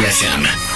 UFM.